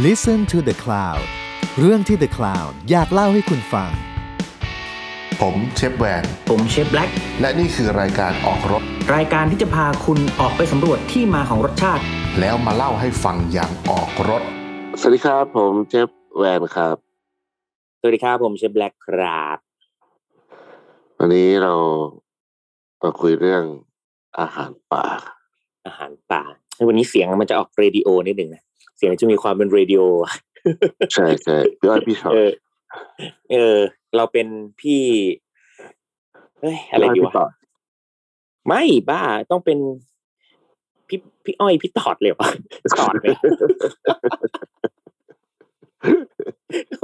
Listen to the Cloud เรื่องที่ The Cloud อยากเล่าให้คุณฟัง ผมเชฟแวน ผมเชฟแบล็กและนี่คือรายการออกรถ รายการที่จะพาคุณออกไปสำรวจที่มาของรสชาติ แล้วมาเล่าให้ฟังอย่างออกรถ สวัสดีครับ ผมเจฟแวนครับ สวัสดีครับ ผมเชฟแบล็กครับ วันนี้เรามาคุยเรื่องอาหารป่า อาหารป่า วันนี้เสียงมันจะออกเรดิโอนิดหนึ่งนะเสียงจะมีความเป็นเรดิโอใช่ใช่พี่อ้อยพี่ชอบเออเออ เราเป็นพี่เฮ้ยอะไรดีพี่วะต่อไม่บ้าต้องเป็นพี่พี่อ้อยพี่ตอดเลยวะตอดเลย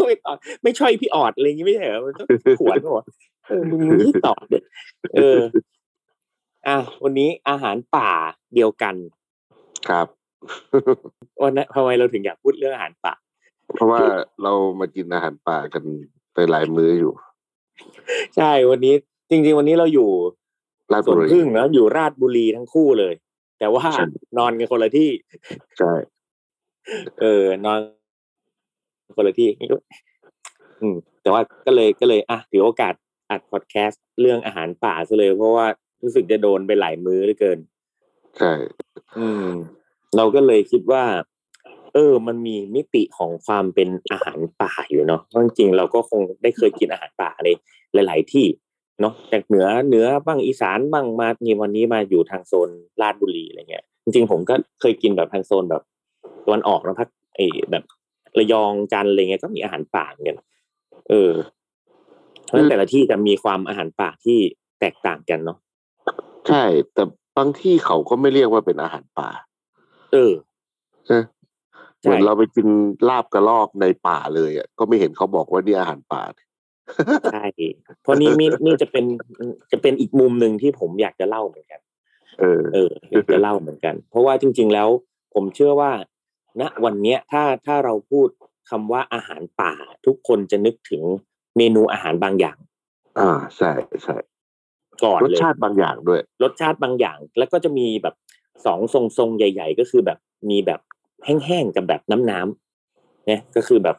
ไม่ตอดไม่ใช่พี่ออดอะไรอย่างงี้ไม่ใช่เหรอมันต้องขวนหัวะเออมึงไม่ตอดเนี่ยเออ อะวันนี้อาหารป่าเดียวกัน ครับ วันนั้นทำไมเราถึงอยากพูดเรื่องอาหารป่า เพราะว่าเรามากินอาหารป่ากันไปหลายมื้ออยู่ ใช่วันนี้ จริง ๆ วันนี้เราอยู่ราชสวบุนรีพึ่งนะอยู่ราชบุรีทั้งคู่เลย แต่ว่าใช่นอนกันคนละที่ใช่เออนอนคนละที่อืม แต่ว่าก็เลยก็เลยอะถือโอกาสอัดพอดแคสต์เรื่องอาหารป่าซะเลย เพราะว่ารู้สึกจะโดนไปหลายมื้อเหลือเกิน ใช่ อืม เราก็เลยคิดว่า เออ มันมีมิติของความเป็นอาหารป่าอยู่เนาะเพราะจริงๆเราก็คงได้เคยกินอาหารป่าในหลาย ๆ ที่เนาะจากเหนือเหนือบ้างอีสานบ้างมานี่วันนี้มาอยู่ทางโซนลาดบุรีอะไรเงี้ย จริง ๆ ผมก็เคยกินแบบทางโซนแบบตะวันออกนะพักไอ้แบบระยองจันอะไรเงี้ยก็มีอาหารป่าเหมือนกันเออเพราะฉะนั้นแต่ละที่จะมีความอาหารป่าที่แตกต่างกันเนาะใช่ แต่บางที่เขาก็ไม่เรียกว่าเป็นอาหารป่า เออใช่ใช่เหมือนเราไปกินลาบกระลอกในป่าเลยอะก็ไม่เห็นเขาบอกว่านี่อาหารป่าใช่เพราะนี่นี่นี่จะเป็นจะเป็นอีกมุมหนึ่งที่ผมอยากจะเล่าเหมือนกัน เออ เอออยากจะเล่าเหมือนกัน เพราะว่าจริง ๆ แล้ว ผมเชื่อว่า ณวันเนี้ยถ้าถ้าเราพูดคำว่าอาหารป่า ทุกคนจะนึกถึงเมนูอาหารบางอย่าง อ่าใช่ใช่ก่อนรสเลยชาติบางอย่างด้วย รสชาติบางอย่าง แล้วก็จะมีแบบ สองทรงทรงๆใหญ่ ๆ ก็คือแบบมีแบบแห้งๆกับแบบน้ำน้ำๆเนี่ยก็คือแบบ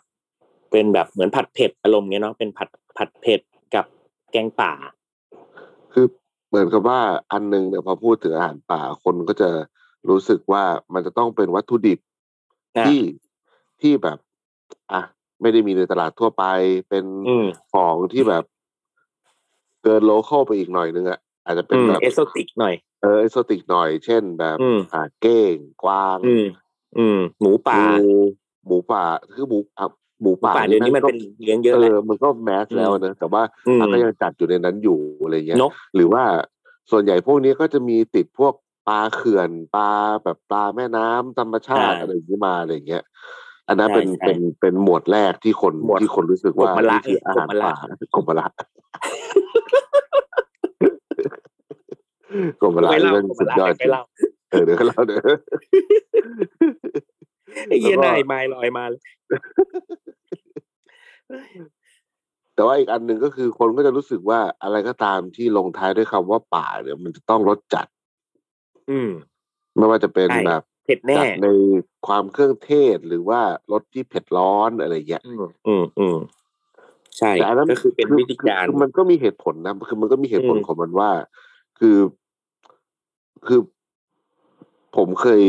เป็นแบบเหมือนผัดเผ็ดอารมณ์เนี้ยเนาะเป็นผัดผัดเผ็ดกับแกงป่า คือเหมือนกับว่าอันหนึงเนี่ยพอพูดถึงอาหารป่าคนก็จะรู้สึกว่ามันจะต้องเป็นวัตถุดิบอะที่ที่แบบอะไม่ได้มีในตลาดทั่วไป เป็นอืมของที่แบบ เกิน local ไปอีกหน่อยนึงอะอาจจะเป็นอืมแบบ exotic หน่อย เออ exotic หน่อยเช่นแบบอืมอ่าเก้งกวางอืมอืมหมูป่าหมูหมูป่าคือหมูอะหมูหมูป่าป่าเดี๋ยวนี้มันก็เป็นเลี้ยงเยอะเอแหละอมันก็แมสแล้วนะแต่ว่าอืมอะก็ยังจัดอยู่ในนั้นอยู่อะไรเงี้ยนกหรือว่าส่วนใหญ่พวกนี้ก็จะมีติดพวกปลาเขื่อนปลาแบบปลาแม่น้ำธรรมชาติใช่อะไรอย่างนี้มาอะไรเงี้ย อันนั้นใช่เป็นใช่เป็นเป็นหมวดแรกที่คนหมวดที่คนรู้สึกว่ากบมะละนี่คืออาหารกบมะละป่ากบมะละ กบมะละไปนี่เล่ามันสุดยอดไปเล่าเออเดี๋ยวก็เล่าเดี๋ยวไอ้เหี้ยแล้วก็นายไม้ลอยมาเลยแต่ว่าอีกอันหนึ่งก็คือคนก็จะรู้สึกว่าอะไรก็ตามที่ลงท้ายด้วยคำว่าป่าเนี่ยมันจะต้องรสจัด อืม ไม่ว่าจะเป็นใช่แบบเผ็ดแน่จัดในความเครื่องเทศหรือว่ารสที่เผ็ดร้อนอะไรเงี้ยอืมอืมอืมใช่แต่อันนั้นก็คือเป็นวิธีการคือมันก็มีเหตุผลนะคือมันก็มีเหตุผลอืมของมันว่า คือ คือผมเคย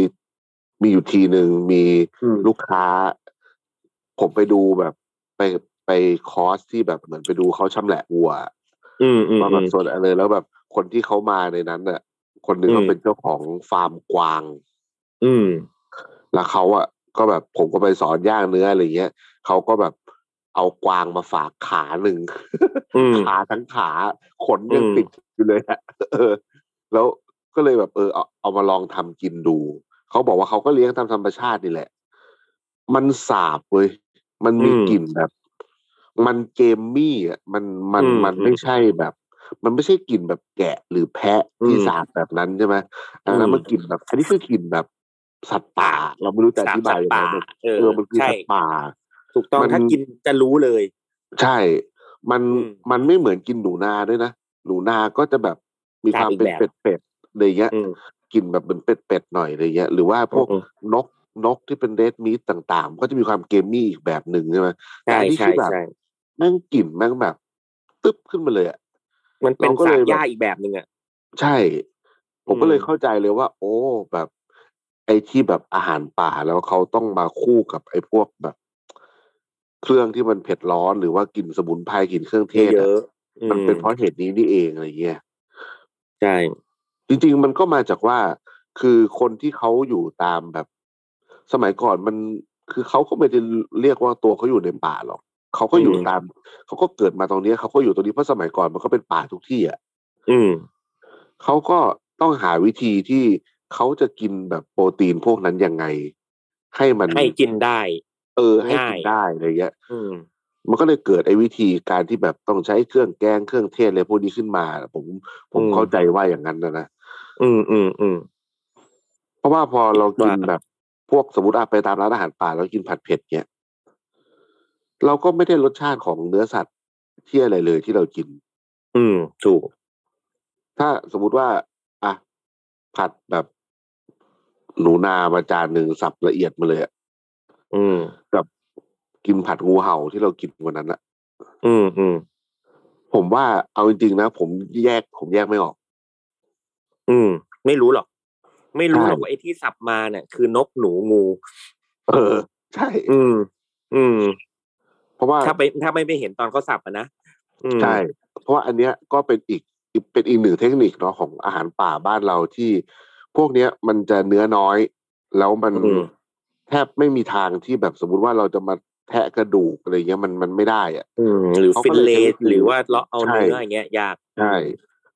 มีอยู่ทีหนึ่งมีอืมลูกค้า ผมไปดูแบบ ไปไปคอร์สที่แบบเหมือนไปดูเขาชำแหละวัวอืมอืมว่าแบบส่วนอะไรแล้วแบบคนที่เขามาในนั้นน่ะ คนหนึ่งอืมก็เป็นเจ้าของฟาร์มกวาง อืม แล้วเขาอะก็แบบผมก็ไปสอนย่างเนื้ออะไรเงี้ยเขาก็แบบเอากวางมาฝากขาหนึ่งอืมขาทั้งขาขนยังอืมติดอยู่เลยอะเออแล้ว ก็เลยแบบเออเอาเอามาลองทำกินดู เขาบอกว่าเขาก็เลี้ยงตามธรรมชาตินี่แหละ มันสาบเว้ยมันมีอืมกลิ่นแบบ มันเกมมี่อะมันมันอืมมันไม่ใช่แบบ มันไม่ใช่กลิ่นแบบแกะหรือแพะที่อืมสาบแบบนั้นใช่ไหมอันนั้อืนมมันกลิ่นแบบ อันนี้คือกลิ่นแบบสัตว์ป่า เราไม่รู้จะอสามธิสับาตยว์ยังไงป่ามันเออเออมันคือใช่สัตว์ป่า ถูกต้องมันถ้ากินจะรู้เลย ใช่ มันอืมมันไม่เหมือนกินหนูนาด้วยนะหนูนาก็จะแบบมีความเป็นอีกแบบเป็ดเป็ดๆ อะไรเงี้ยอืมกลินแบบเป็นเป็ดเป็ดๆหน่อยอะไรเงี้ยหรือว่าพวกอืมนกนกที่เป็นเรดมีตต่างๆ ก็จะมีความเกมมี่อีกแบบหนึ่งใช่ไหมแต่ใช่อันนี้ใช่คือแบบใช่แม่งกลิ่นแม่งแบบตึ๊บขึ้นมาเลยอะมันเป็นเราก็สาเลมยแบบย่าอีกแบบหนึ่งอะใช่ ผมก็เลยอืมเข้าใจเลยว่า โอ้แบบ ไอ้ที่แบบอาหารป่าแล้วเขาต้องมาคู่กับไอ้พวกแบบ เครื่องที่มันเผ็ดร้อนหรือว่ากลิ่นสมุนไพรกลิ่นเครื่องเทศเยอะอะอืมันเป็นเพราะเหตุนี้นี่เองอะไรเงี้ยใช่ จริง ๆ มันก็มาจากว่าคือคนที่เขาอยู่ตามแบบ สมัยก่อนมันคือเขาก็ไม่ได้เรียกว่าตัวเขาอยู่ในป่าหรอกเขาก็อยู่ตามเขาก็เกิดมาตรงเนี้ยเขาก็อยู่ตรงนี้เพราะสมัยก่อนมันก็เป็นป่าทุกที่อะอืมเขาก็ต้องหาวิธีที่เขาจะกินแบบโปรตีนพวกนั้นยังไง ให้มันให้กินได้ เออ ให้กิง่านยได้อะไรเงี้ยอืม มันก็เลยเกิดไอ้วิธีการที่แบบต้องใช้เครื่องแกงเครื่องเทศอะไรพวกนี้ขึ้นมา ผม ผมอืมเข้าใจว่าอย่างนั้นนะนะ อืมอืมอืมเพราะว่าพอเรากินว่าแบบ พวกสมมติอาไปตามร้านอาหารป่าแล้วกินผัดเผ็ดเนี่ยเราก็ไม่ได้รสชาติของเนื้อสัตว์ที่อะไรเลยที่เรากิน อืมถูก ถ้าสมมุติว่า อะ ผัดแบบหนูนามาจานหนึ่งสับละเอียดมาเลยอะอืมกับกินผัดงูเห่าที่เรากินวันนั้นอะอืมอืมผมว่าเอาจริงๆนะผมแยกผมแยกไม่ออก อืม ไม่รู้หรอก ไม่รู้ใช่หรอกว่าไอ้ที่สับมาเนี่ยคือนกหนูงู เออ ใช่ อืม อืม เพราะว่าถ้าไปถ้าไม่ไปเห็นตอนเขาสับอะนะอืมใช่ เพราะว่าอันเนี้ยก็เป็นอีกอีกเป็นอีกหนึ่งเทคนิคเนาะของอาหารป่าบ้านเราที่พวกเนี้ยมันจะเนื้อน้อย แล้วมันอืมแทบไม่มีทางที่แบบสมมุติว่าเราจะมาแทะกระดูกอะไรเงี้ยมันมันไม่ได้อะอืมหรือเขาฟิก็นเลยเลใช้วิสธีหรือว่าเลาะเอาใช่เนื้ออย่างเงี้ยยากใช่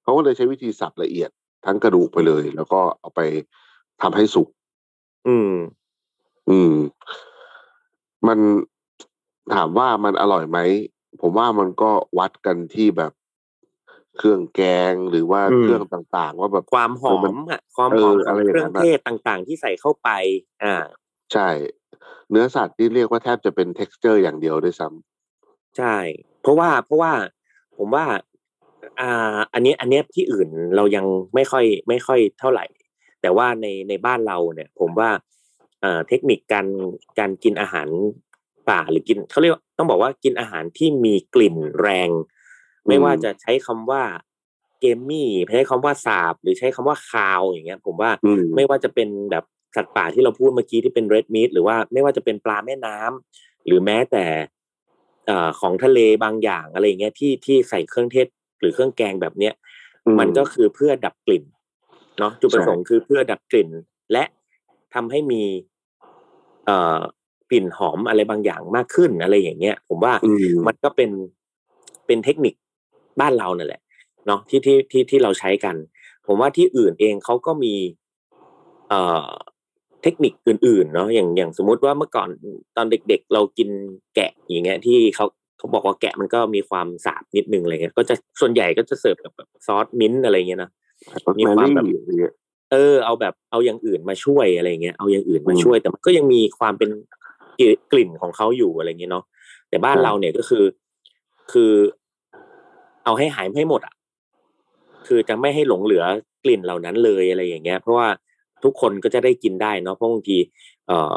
เขาก็เลยใช้วิธีสับละเอียด ทั้งกระดูกไปเลย แล้วก็เอาไปทำให้สุก อืม อืม มันถามว่ามันอร่อยไหม ผมว่ามันก็วัดกันที่แบบเครื่องแกงหรือว่าอืมเครื่องต่างๆ ว่าแบบความหอเออมันมอะความหอมเออขอะองไรอย่างเครื่องนั้นอะเทศต่างๆ ที่ใส่เข้าไป อ่า ใช่ เนื้อสัตว์ที่เรียกว่าแทบจะเป็น t e x t อร์อย่างเดียวด้วยซ้ำใช่ เพราะว่าเพราะว่าผมว่า อ่าอันนี้อันเนี้ยที่อื่นเรายังไม่ค่อยไม่ค่อยเท่าไหร่ แต่ว่าในในบ้านเราเนี่ย ผมว่าเอ่อเทคนิคการการกินอาหารป่าหรือกินเขาเรียกว่าต้องบอกว่ากินอาหารที่มีกลิ่นแรง ไม่ว่าจะใช้คำว่าเกมมี่ใช้คำว่าสาบ หรือใช้คำว่าคาวอย่างเงี้ย ผมว่าอืมไม่ว่าจะเป็นแบบสัตว์ป่าที่เราพูดเมื่อกี้ที่เป็นเรดม a t หรือว่าไม่ว่าจะเป็นปลาแม่น้ำหรือแม้แต่เอ่อของทะเลบางอย่างอะไรอย่างเงี้ยที่ที่ใส่เครื่องเทศห รือเครื่องแกงแบบเนี้ยอืมมันก็คือเพื่อดับกลิ่นเนาะจุดประสงค์คือเพื่อดับกลิ่น และทำให้มีเอ่อกลิ่นหอมอะไรบางอย่างมากขึ้นอะไรอย่างเงี้ย ผมว่าอืมมันก็เป็นเป็นเทคนิคบ้านเรานั่นแหละเนาะที่ที่ที่ที่เราใช้กัน ผมว่าที่อื่นเองเขาก็มี เอ่อเทคนิคอื่นๆเนาะอย่างอย่างสมมุติว่าเมื่อก่อนตอนเด็ก ๆ เรากินแกะอย่างเงี้ยที่เขา เขาบอกว่าแกะมันก็มีความสาบนิดนึงอะไรเงี้ยก็จะส่วนใหญ่ก็จะเสิร์ฟกับแบบซอสมิ้นท์อะไรเงี้ยนะรสมีแมความรี่แบบอะไรเงี้ยเออ เอาแบบเอาอย่างอื่นมาช่วยอะไรเงี้ยเอาอย่างอื่นมาอืมช่วย แต่มันก็ยังมีความเป็นกลิ่นของเขาอยู่อะไรเงี้ยเนาะแต่บ้านใช่เราเนี่ยก็คือ คือ เอาให้หายให้หมดอะคือจะไม่ให้หลงเหลือกลิ่นเหล่านั้นเลยอะไรอย่างเงี้ย เพราะว่าทุกคนก็จะได้กินได้เนาะเพราะบางทีเอ่อ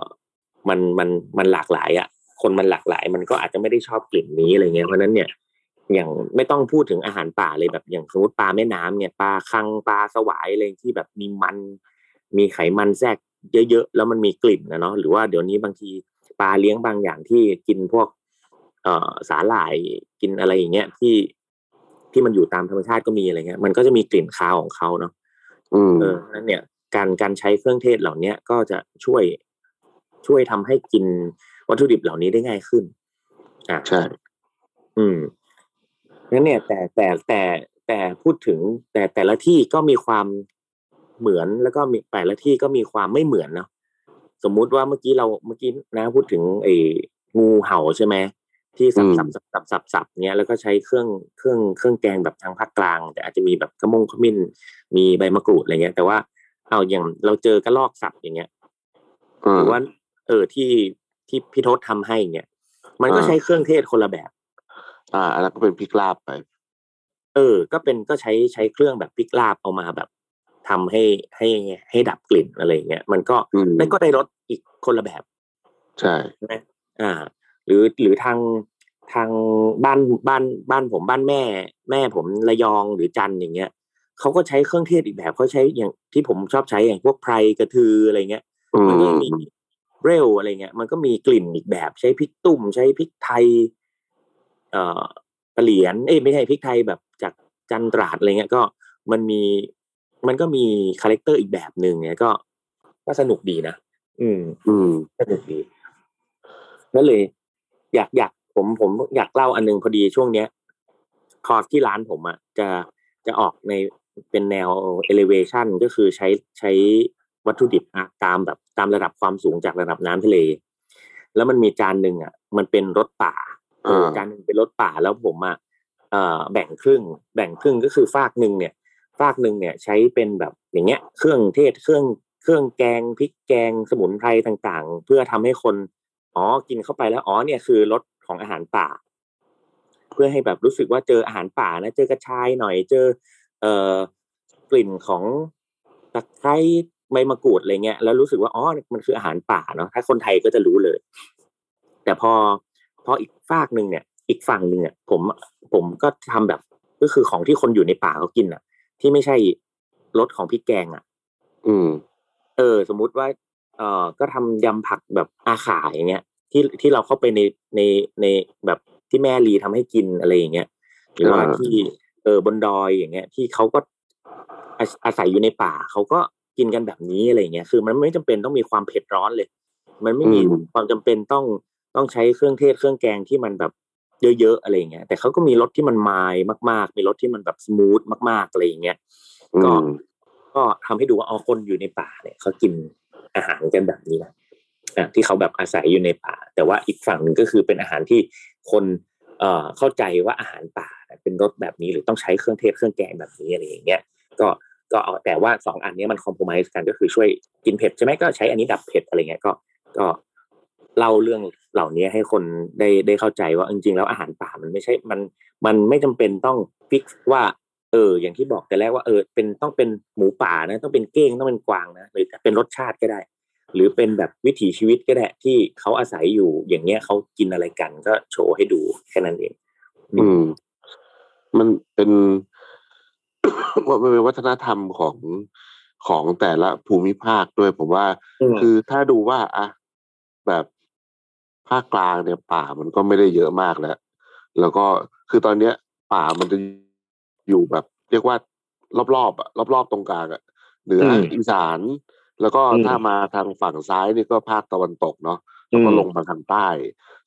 มันมันมันหลากหลายอะ คนมันหลากหลาย มันก็อาจจะไม่ได้ชอบกลิ่นนี้อะไรเงี้ยเพราะฉะนั้นเนี่ยอย่างไม่ต้องพูดถึงอาหารป่าเลยแบบอย่างสมมติปลาแม่น้ำเนี่ยปลาคังปลาสวายอะไรที่แบบมีมัน มีไขมันแทรกเยอะๆแล้วมันมีกลิ่นนะเนาะหรือว่าเดี๋ยวนี้บางทีปลาเลี้ยงบางอย่างที่กินพวก เอ่อสาหร่ายกินอะไรอย่างเงี้ยที่ที่มันอยู่ตามธรรมชาติก็มีอะไรเงี้ย มันก็จะมีกลิ่นคาวของเขาเนาะอืมเออนั้นเนี่ย การการใช้เครื่องเทศเหล่าเนี้ยก็จะช่วยช่วยทำให้กิน วัตถุดิบเหล่านี้ได้ง่ายขึ้นอ่าใช่ อืมงั้นเนี่ย แต่แต่แต่แต่พูดถึง แต่แต่ละที่ก็มีความเหมือนแล้วก็มีแต่ละที่ก็มีความไม่เหมือนเนาะสมมุติว่าเมื่อกี้เราเมื่อกี้นะ พูดถึงไอ้งูเห่าใช่ไหมที่สับสับสับสับสับสับเนี้ยแล้วก็ใช้เครื่องเครื่องเครื่องแกงแบบทางภาคกลาง แต่อาจจะมีแบบขมงขมิ้นมีใบมะกรูดอะไรเงี้ย แต่ว่าเอาอย่างเราเจอกระลอกสับอย่างเงี้ยเอหอรือว่าเออที่ ที่พี่ทศทำให้เนี่ย มันก็อ่าใช้เครื่องเทศคนละแบบ อ่าอันนั้นก็เป็นพริกลาบไป เออ ก็เป็นก็ใช้ใช้เครื่องแบบพริกลาบเอามาแบบทำให้ให้ให้ดับกลิ่นอะไรอย่างเงี้ยมันก็อืมนั่นก็ได้รสอีกคนละแบบใช่ใช่ไหมอ่า หรือหรือทางทางบ้านบ้านบ้านผมบ้านแม่ แม่ผมระยองหรือจันทร์อย่างเงี้ยเขาก็ใช้เครื่องเทศอีกแบบเขาใช้อย่างที่ผมชอบใช้อย่างพวกไพลกระทืออะไรเงี้ยอืมันมก็มี เร่วอะไรเงี้ยมันก็มีกลิ่นอีกแบบใช้พริกตุ่มใช้พริกไทย เอ่อปะเหลียนเอ้ยไม่ใช่พริกไทยแบบจากจันท์ตราดอะไรเงี้ยก็มันมีมันก็มี character อีกแบบหนึ่งเนี่ยก็ก็สนุกดีนะอืม อืมสนุกดีก็เลย อยากอยากผมผมอยากเล่าอันหนึงพอดีช่วงเนี้ย คอร์สที่ร้านผมอะจะจะออกในเป็นแนว elevation ก็คือใช้ใช้ วัตถุดิบอะตามแบบตามระดับความสูงจากระดับน้ำทะเล แล้วมันมีจานหนึ่งอะ มันเป็นรถป่าอ่าจานหนึ่งเป็นรถป่าแล้วผมอะเอ่อแบ่งครึ่ง แบ่งครึ่งก็คือฟากหนึ่งเนี่ย ฟากหนึ่งเนี่ย ใช้เป็นแบบอย่างเงี้ย เครื่องเทศเครื่องเครื่องแกงพริกแกงสมุนไพรต่างๆ เพื่อทำให้คนอ๋อกินเข้าไปแล้วอ๋อเนี่ยคือรสของอาหารป่า เพื่อให้แบบรู้สึกว่าเจออาหารป่านะเจอกระชายหน่อยเจอ เอ่อกลิ่นของตะไคร้ ใบมะกรูดอะไรเงี้ยแล้วรู้สึกว่าอ๋อมันคืออาหารป่าเนาะถ้าคนไทยก็จะรู้เลย แต่พอพออีกฝากหนึ่งเนี่ย อีกฝั่งหนึ่งเนี่ยผมผมก็ทำแบบก็คือของที่คนอยู่ในป่าเขากินอะ ที่ไม่ใช่รสของพริกแกงอะ อืม เออ สมมุติว่า เอ่อก็ทำยำผักแบบอาขาอย่างเงี้ย ที่ที่เราเข้าไปในในในแบบที่แม่ลีทำให้กินอะไรอย่างเงี้ยหรือว่าอ่าที่เออบนดอยอย่างเงี้ย ที่เขาก็อาอาศัยอยู่ในป่าเขาก็ กินกันแบบนี้อะไรอย่างเงี้ยคือ มันไม่จำเป็นต้องมีความเผ็ดร้อนเลย มันไม่มีความจำเป็นต้องต้องใช้เครื่องเทศเครื่องแกงที่มันแบบเยอะๆอะไรอย่างเงี้ย แต่เขาก็มีรสที่มันมายมาก ๆ มีรสที่มันแบบสมูทมากๆอะไรอย่างเงี้ยอืก็มก็ทำให้ดูว่าเอาคนอยู่ในป่าเนี่ยเขากินอาหารกันแบบนี้นะอะที่เขาแบบอาศัยอยู่ในป่า แต่ว่าอีกฝั่งหนึ่งก็คือเป็นอาหารที่คนเอ่อเข้าใจว่าอาหารป่าเนี่ยเป็นรสแบบนี้หรือต้องใช้เครื่องเทศเครื่องแกงแบบนี้อะไรอย่างเงี้ยก็ ก็เอาแต่ว่าสองอันนี้มันคอมโพม s e กันก็คือช่วยกินเผ็ดใช่ไหมก็ใช้อันนี้ดับเผ็ดอะไรเงี้ยก็ก็เล่าเรื่องเหล่านี้ให้คนได้ได้เข้าใจว่าจริงๆแล้วอาหารป่ามันไม่ใช่มันมันไม่จำเป็นต้องฟิกว่า เออ อย่างที่บอกแต่แรกว่าเออเป็นต้องเป็นหมูป่านะ ต้องเป็นเก้งต้องเป็นกวางนะหรือเป็นรสชาติก็ได้ หรือเป็นแบบวิถีชีวิตก็ได้ที่เขาอาศัยอยู่อย่างเงี้ยเขากินอะไรกันก็โชว์ให้ดูแค่นั้นเอง อืม มันเป็น มันเป็นวัฒนธรรมของของแต่ละภูมิภาคด้วยผมว่าอืมคือถ้าดูว่าอะแบบภาคกลางเนี่ยป่ามันก็ไม่ได้เยอะมากแล้ว แล้วก็คือตอนเนี้ย ป่ามันจะอยู่แบบ เรียกว่ารอบๆอะรอบๆตรงกลางอะเหนืออมอีสาน แล้วก็อืมถ้ามาทางฝั่งซ้ายนี่ก็ภาคตะวันตกเนาะแล้วก็อืมลงมาทางใต้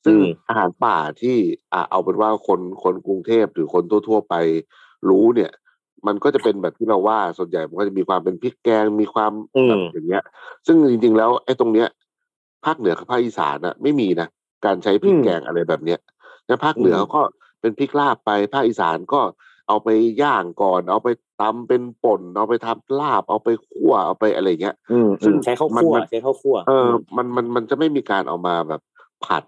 ซึ่งอืมอาหารป่าที่อะเอาเป็นว่าคนคนกรุงเทพหรือคนทั่วๆไปรู้เนี่ย มันก็จะเป็นแบบที่เราว่าส่วนใหญ่มันก็จะมีความเป็นพริกแกงมีความอืมแบบอย่างเงี้ย ซึ่งจริง ๆ แล้วไอ้ตรงเนี้ยภาคเหนือกับภาคอีสานน่ะไม่มีนะการใช้พริกแกงอะไรแบบเนี้ยแล้วภาคเหนือเขาก็เป็นพริกลาบไปภาคอีสานก็เอาไปย่างก่อน เอาไปตำเป็นป่น เอาไปทำลาบ เอาไปคั่วเอาไปอะไรเงี้ยอืมซึ่อืงมใช้ข้าวมันคั่วมันใช้ข้าวคั่วเออมันมันมันจะไม่มีการเอามาแบบผัด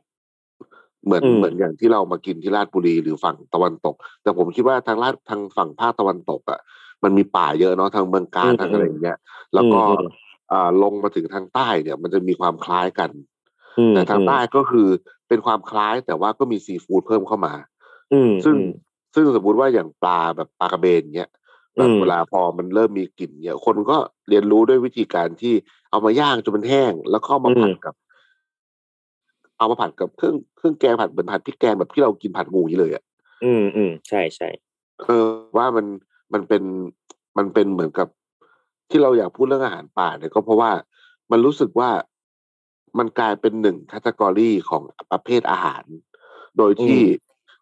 เหมือนอืมเหมือนอย่างที่เรามากินที่ราชบุรีหรือฝั่งตะวันตก แต่ผมคิดว่าทางลาดทางฝั่งภาคตะวันตกอะมันมีป่าเยอะเนาะทางเมืองกาญทางอะไรอย่างเงี้ย แล้วก็อืมอ่าลงมาถึงทางใต้เนี่ย มันจะมีความคล้ายกันอืมแต่ทางใต้ก็คือเป็นความคล้ายแต่ว่าก็มีซีฟู้ดเพิ่มเข้ามา อืมซึ่งอืมซึ่งสมมติว่าอย่างปลาแบบปลากระเบนเนี้ยแบบอืมเวลาพอมันเริ่มมีกลิ่นเนี่ยคนก็เรียนรู้ด้วยวิธีการที่เอามาย่างจนมันแห้ง แล้วก็เอามาผัดกับ เอามาผัดกับเครื่องเครื่องแกงผัดเหมือนผัดพริกแกงแบบที่เรากินผัดหมูอย่างนี้เลยอะอืมอืมใช่ใช่เออว่ามันมันเป็นมันเป็นเหมือนกับที่เราอยากพูดเรื่องอาหารป่าเนี่ยก็เพราะว่ามันรู้สึกว่ามันกลายเป็นหนึ่งคัตกรีของประเภทอาหาร โดยที่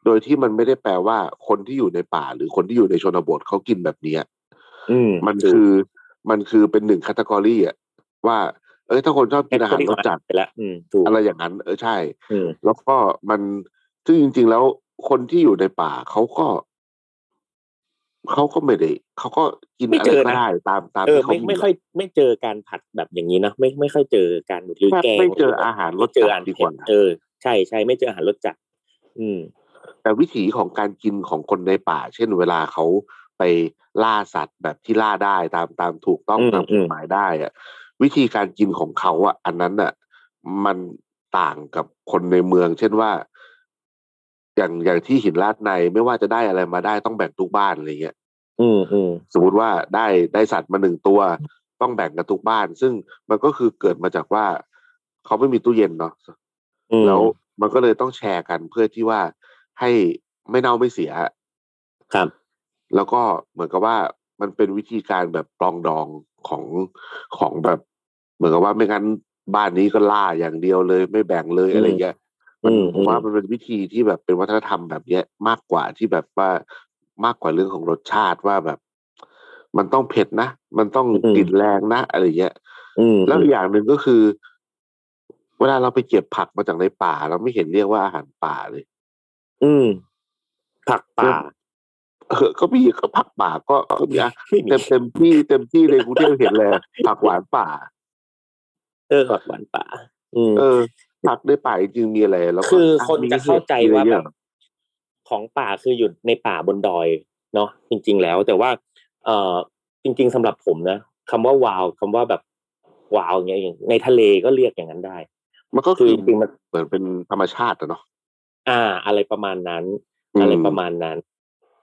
โดยที่มันไม่ได้แปลว่าคนที่อยู่ในป่า หรือคนที่อยู่ในชนบทเขากินแบบเนี้ยอืมมันคือมันคือเป็นหนึ่งคัตกรีอะว่า เอ้ยถ้าคนชอบกินอาหารรสจัดไปแล้วอืมถูกอะไรอย่างนั้น เออใช่อืมแล้วก็มันซึ่งจริง ๆ แล้วคนที่อยู่ในป่าเขาก็เขาก็ไม่ได้เขาก็กินไม่อะไรเจอก็นะได้ตามตามเออที่เขาไม่ไม่ค่อย ไม่เจอการผัดแบบอย่างนี้นะไม่ไม่ค่อยเจอการหรือแทบแกงไม่เจออาหารรสเจอจัดอาหารดีกว่าเผ็เออใช่ใช่ไม่เจออาหารรสจัดอืม แต่วิถีของการกินของคนในป่า เช่นเวลาเขาไปล่าสัตว์แบบที่ล่าได้ตามตามถูกต้องอืมตามกฎหมายได้อะ วิธีการกินของเขาอะ อันนั้นอะ มันต่างกับคนในเมือง เช่นว่า อย่างอย่างที่หินลาดในไม่ว่าจะได้อะไรมาได้ต้องแบ่งทุกบ้านอะไรเงี้ยอืมอืมสมมติว่าได้ได้สัตว์มาหนึ่งตัว ต้องแบ่งกันทุกบ้าน ซึ่งมันก็คือเกิดมาจากว่า เขาไม่มีตู้เย็นเนาะอืมแล้วมันก็เลยต้องแชร์กันเพื่อที่ว่าให้ไม่เน่าไม่เสียครับ แล้วก็เหมือนกับว่ามันเป็นวิธีการแบบปลองดองของของแบบ เหมือนกับว่าไม่งั้นบ้านนี้ก็ล่าอย่างเดียวเลย ไม่แบ่งเลยอืมอะไรเงี้ยมันอืมผมว่าอืมมันเป็นวิธีที่แบบเป็นวัฒนธรรมแบบเนี้ยมากกว่าที่แบบว่ามากกว่าเรื่องของรสชาติว่าแบบ มันต้องเผ็ดนะ มันต้องกลิ่นแรงนะอะไรเงี้ยอืมแล้วอีกอย่างหนึ่งก็คือ เวลาเราไปเก็บผักมาจากในป่า เราไม่เห็นเรียกว่าอาหารป่าเลย อืม ผักป่าเออก็มีก็ผักป่าก็ก็มีอะไม่มีเต็มเต็มที่เต็มที่ในกรุงเทพเห็นเลยผักหวานป่า เออผักหวานป่า อืมเออผักในป่าจริงๆมีอะไรแล้วก็คือคนมีจะเข้าใจห็ดว่ามีแบอะไรบของป่าคืออยู่ในป่าบนดอยเนาะจริง ๆ แล้ว แต่ว่า เอ่อจริง ๆสำหรับผมนะคำว่าวาวคำว่าแบบวาวอย่างเงี้ยอย่างในทะเลก็เรียกอย่างนั้นได้ มันก็คืคืออจริงๆมันเหมือนเป็นธรรมชาติอะเนาะอ่า อะไรประมาณนั้นอืมอะไรประมาณนั้น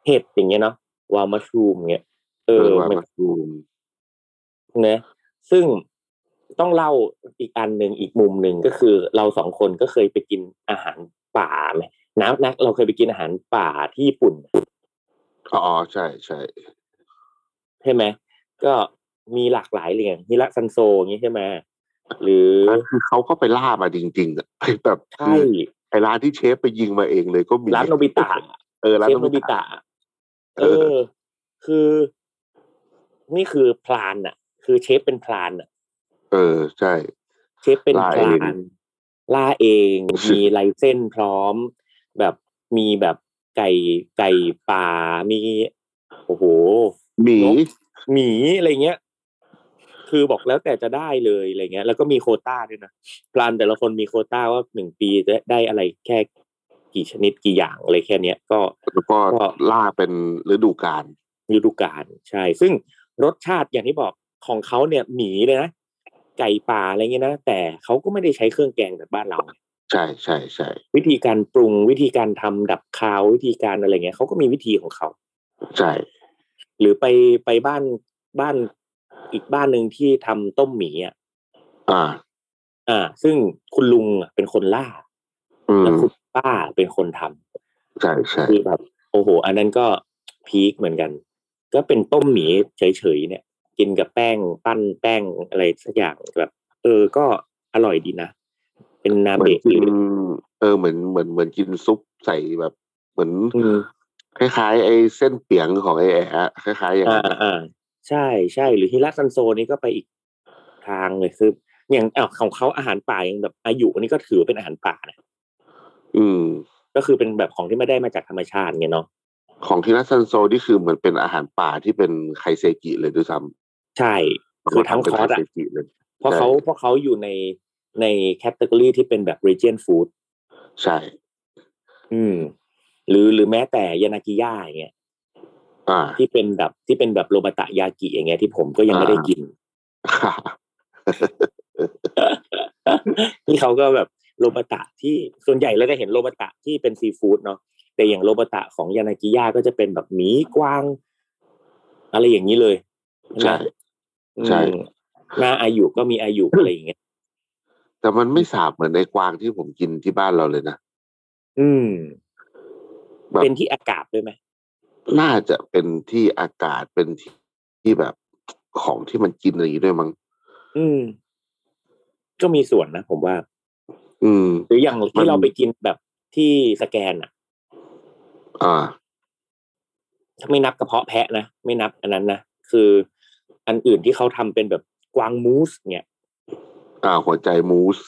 เห็ดอย่างเงี้ยเนาะวาวมัชรูมเงี้ยเอเอออว่ามันมัดูมนะซึ่ง ต้องเล่าอีกอันหนึ่งอีกมุมหนึ่งก็คือ เราสองคนก็เคยไปกินอาหารป่าไหมนะนะเราเคยไปกินอาหารป่าที่ญี่ปุ่นอ๋อใช่ใช่ใช่ไหมก็มีหลากหลายเลยอย่างฮิระซันโซอย่างนี้ใช่ไหมหรือนั่นคือเขาก็ไปล่ามาจริงๆอะไปแบบใช่คือไอ้ร้านที่เชฟไปยิงมาเองเลยก็มีร้านโนบิตะเออร้านเชฟโนโนบิบิตะตะเอเอออ คือ นี่คือพลานอะคือเชฟเป็นพลานอะ เออใช่ เชฟเป็นล่าพเอลางนล่าเองมีลายเส้นพร้อม แบบมีแบบไก่ไก่ป่ามีโอ้โหหมีนกหมีอะไรเงี้ย คือบอกแล้วแต่จะได้เลยอะไรเงี้ย แล้วก็มีโควต้าด้วยนะพลานแต่ละคนมีโควต้าว่าหนึ่งปีจะได้อะไรแค่กี่ชนิดกี่อย่างอะไรแค่เนี้ยก็แล้วก็ก็ล่าเป็นฤดูกาลฤดูกาลใช่ ซึ่งรสชาติอย่างที่บอกของเขาเนี่ยหมีเลยนะ ไก่ป่าอะไรเงี้ยนะ แต่เขาก็ไม่ได้ใช้เครื่องแกงแบบบ้านเราใช่ใช่ใช่วิธีการปรุงวิธีการทำดับคาววิธีการอะไรเงี้ยเขาก็มีวิธีของเขาใช่ หรือไปไปบ้านบ้านอีกบ้านหนึ่งที่ทำต้มหมีอะอ่า อ่า ซึ่งคุณลุงอะเป็นคนล่าอืมแล้วคุณป้าเป็นคนทำใช่ใช่คือแบบโอ้โห อันนั้นก็พีคเหมือนกัน ก็เป็นต้มหมีเฉยๆเนี่ย กินกับแป้งปั้นแป้งอะไรสักอย่างแบบ เออก็อร่อยดีนะ เป็นนาเหมือนเบะกิหนรือเออเหมือนเหมือนเหมือนกินซุปใส่แบบเหมือนอืมคล้ายๆ ไอ้เส้นเปียงของไอ้แอะคล้ายๆอย่างอ่านั้นอะอ่าใช่ใช่หรือฮิรัซันโซนี่ก็ไปอีกทางเลยคืออย่างอ้าวของเขาอาหารป่าอย่างแบบอายุอันนี้ก็ถือว่าเป็นอาหารป่านะอืม ก็คือเป็นแบบของที่ไม่ได้มาจากธรรมชาติไงเนาะของทีนัสซันโซนี่คือเหมือนเป็นอาหารป่าที่เป็นไคเซกิเลยด้วยซ้ ใช่ำคือทั้งเป็นคอร์สไคอะเซกิเลยเพราะใช่เขาเพราะเขาอยู่ในในแคตตากรีที่เป็นแบบ region food ใช่ อืม หรือหรือแม้แต่ยานากิย่าอย่างเงี้ยอ่าที่เป็นแบบที่เป็นแบบโรบะตะยากิอย่างเงี้ยที่ผมก็ยังไม่ได้กินที่เขาก็แบบโรบะตะที่ส่วนใหญ่เราจะเห็นโรบะตะที่เป็นซีฟู้ดเนาะแต่อย่างโรบะตะของยานากิย่าก็จะเป็นแบบหมีกวาง อะไรอย่างนี้เลยใช่ ใช่อืมหน้าอายุก็มีอายุอะไรอย่างเงี้ยแต่มันไม่สาบเหมือนในกวางที่ผมกินที่บ้านเราเลยนะอืมแบบเป็นที่อากาศด้วยไหมน่าจะเป็นที่อากาศเป็นที่ที่แบบของที่มันกินอะไรอย่างนี้ด้วยมั้งอืม ก็มีส่วนนะผมว่า อืม หรืออย่างมัที่นเราไปกินแบบที่สแกนอะอ่าถ้าไม่นับกระเพาะแพะนะไม่นับอันนั้นนะคือ อันอื่นที่เขาทำเป็นแบบกวางมูสเนี่ยอ่าหัวใจมูส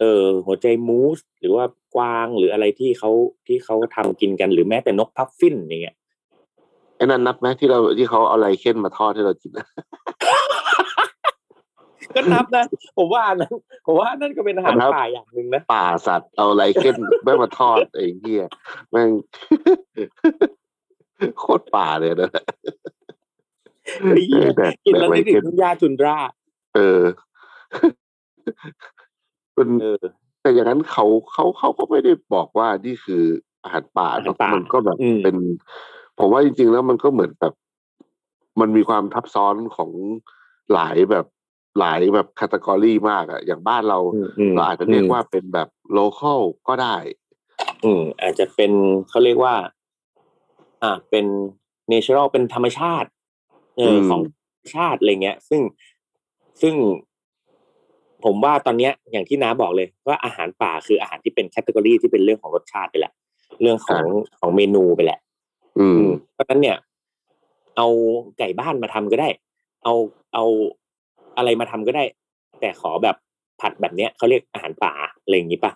เออหัวใจมูสหรือว่ากวางหรืออะไรที่เขาที่เขาทำกินกันหรือแม้แต่นกพัฟฟินอย่างเงี้ยไอ้นั่นนับไหมที่เราที่เขาเอาไรเค้นมาทอดให้เรากินนะก็นับนะผมว่าอันนั้นผมว่าอันนั่นก็เป็นอาหารนับป่าอย่างหนึ่งนะป่าสัตว์เอาไรเค้นแม่งมาทอดไอ้เหี้ยแม่งโคตรป่าเลยนะไอ้เหี้ยแด กกินแดแล้กวไรนึกถึเค้นงทุ่งหญ้าจุนราเออเป็นเออแต่อย่างนั้นเขาเขาเขาก็ไม่ได้บอกว่านี่คืออาหารป่าอาหารเนอะป่ามัมันก็แบบอืมเป็น ผมว่าจริง ๆ แล้วมันก็เหมือนแบบ มันมีความทับซ้อนของหลายแบบหลายแบบคาตากรีมากอะอย่างบ้านเราอืมอืมเราอาจจะเรียกว่าเป็นแบบโลคอลก็ได้ อืมอาจจะเป็นเขาเรียกว่า อ่าเป็นเนเชอรัลเป็นธรรมชาติ เออมของชาติอะไรเงี้ย ซึ่งซึ่งผมว่าตอนเนี้ยอย่างที่น้าบอกเลยว่าอาหารป่าคืออาหารที่เป็นแคตตากรีที่เป็นเรื่องของรสชาติไปแหละ เรื่องของของเมนูไปแหละ อืมอืมเพราะฉะนั้นเนี่ย เอาไก่บ้านมาทำก็ได้ เอาเอาอะไรมาทำก็ได้ แต่ขอแบบผัดแบบเนี้ยเขาเรียกอาหารป่าอะไรอย่างนี้ป่ะ